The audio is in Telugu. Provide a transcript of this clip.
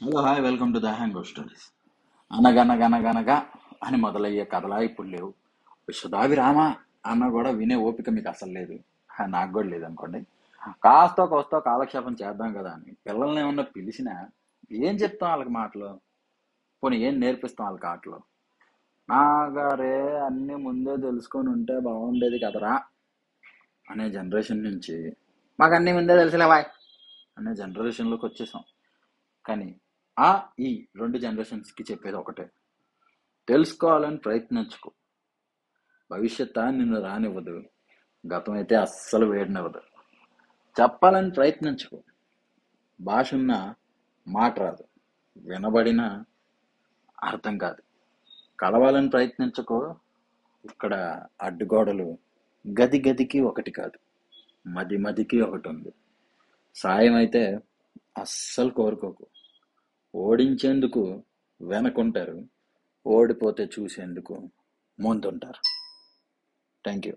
Hello hi welcome to the hang stories అనగనగనగనగా అని మొదలయ్యే కథలా ఇప్పుడు లేవు. విశ్వదాభిరామ అన్న కూడా వినే ఓపిక మీకు అసలు లేదు. నాకు కూడా లేదనుకోండి. కాస్త కాస్తో కోస్తో కాలక్షేపం చేద్దాం కదా అని పిల్లల్ని ఏమన్నా పిలిచినా ఏం చెప్తాం వాళ్ళకి మాటలు? పోనీ ఏం నేర్పిస్తాం వాళ్ళకి ఆటలు? నాగారే అన్ని ముందే తెలుసుకొని ఉంటే బాగుండేది కదరా అనే జనరేషన్ నుంచి. మాకు అన్ని ముందే తెలుసులేవాయ్ అనే జనరేషన్లోకి వచ్చేసాం. కానీ ఆ ఈ రెండు జనరేషన్స్కి చెప్పేది ఒకటే. తెలుసుకోవాలని ప్రయత్నించుకో. భవిష్యత్తు నిన్ను రానివ్వదు. గతం అయితే అస్సలు వేడినివ్వదు. చెప్పాలని ప్రయత్నించుకో. భాష ఉన్న మాట రాదు. వినబడిన అర్థం కాదు. కలవాలని ప్రయత్నించుకో. ఇక్కడ అడ్డుగోడలు గది గదికి ఒకటి కాదు. మది మదికి ఒకటి ఉంది. సాయం అయితే అస్సలు కోరుకోకు. ఓడించేందుకు వెనకుంటారు ఓడిపోతే చూసేందుకు ముందుంటారు. Thank you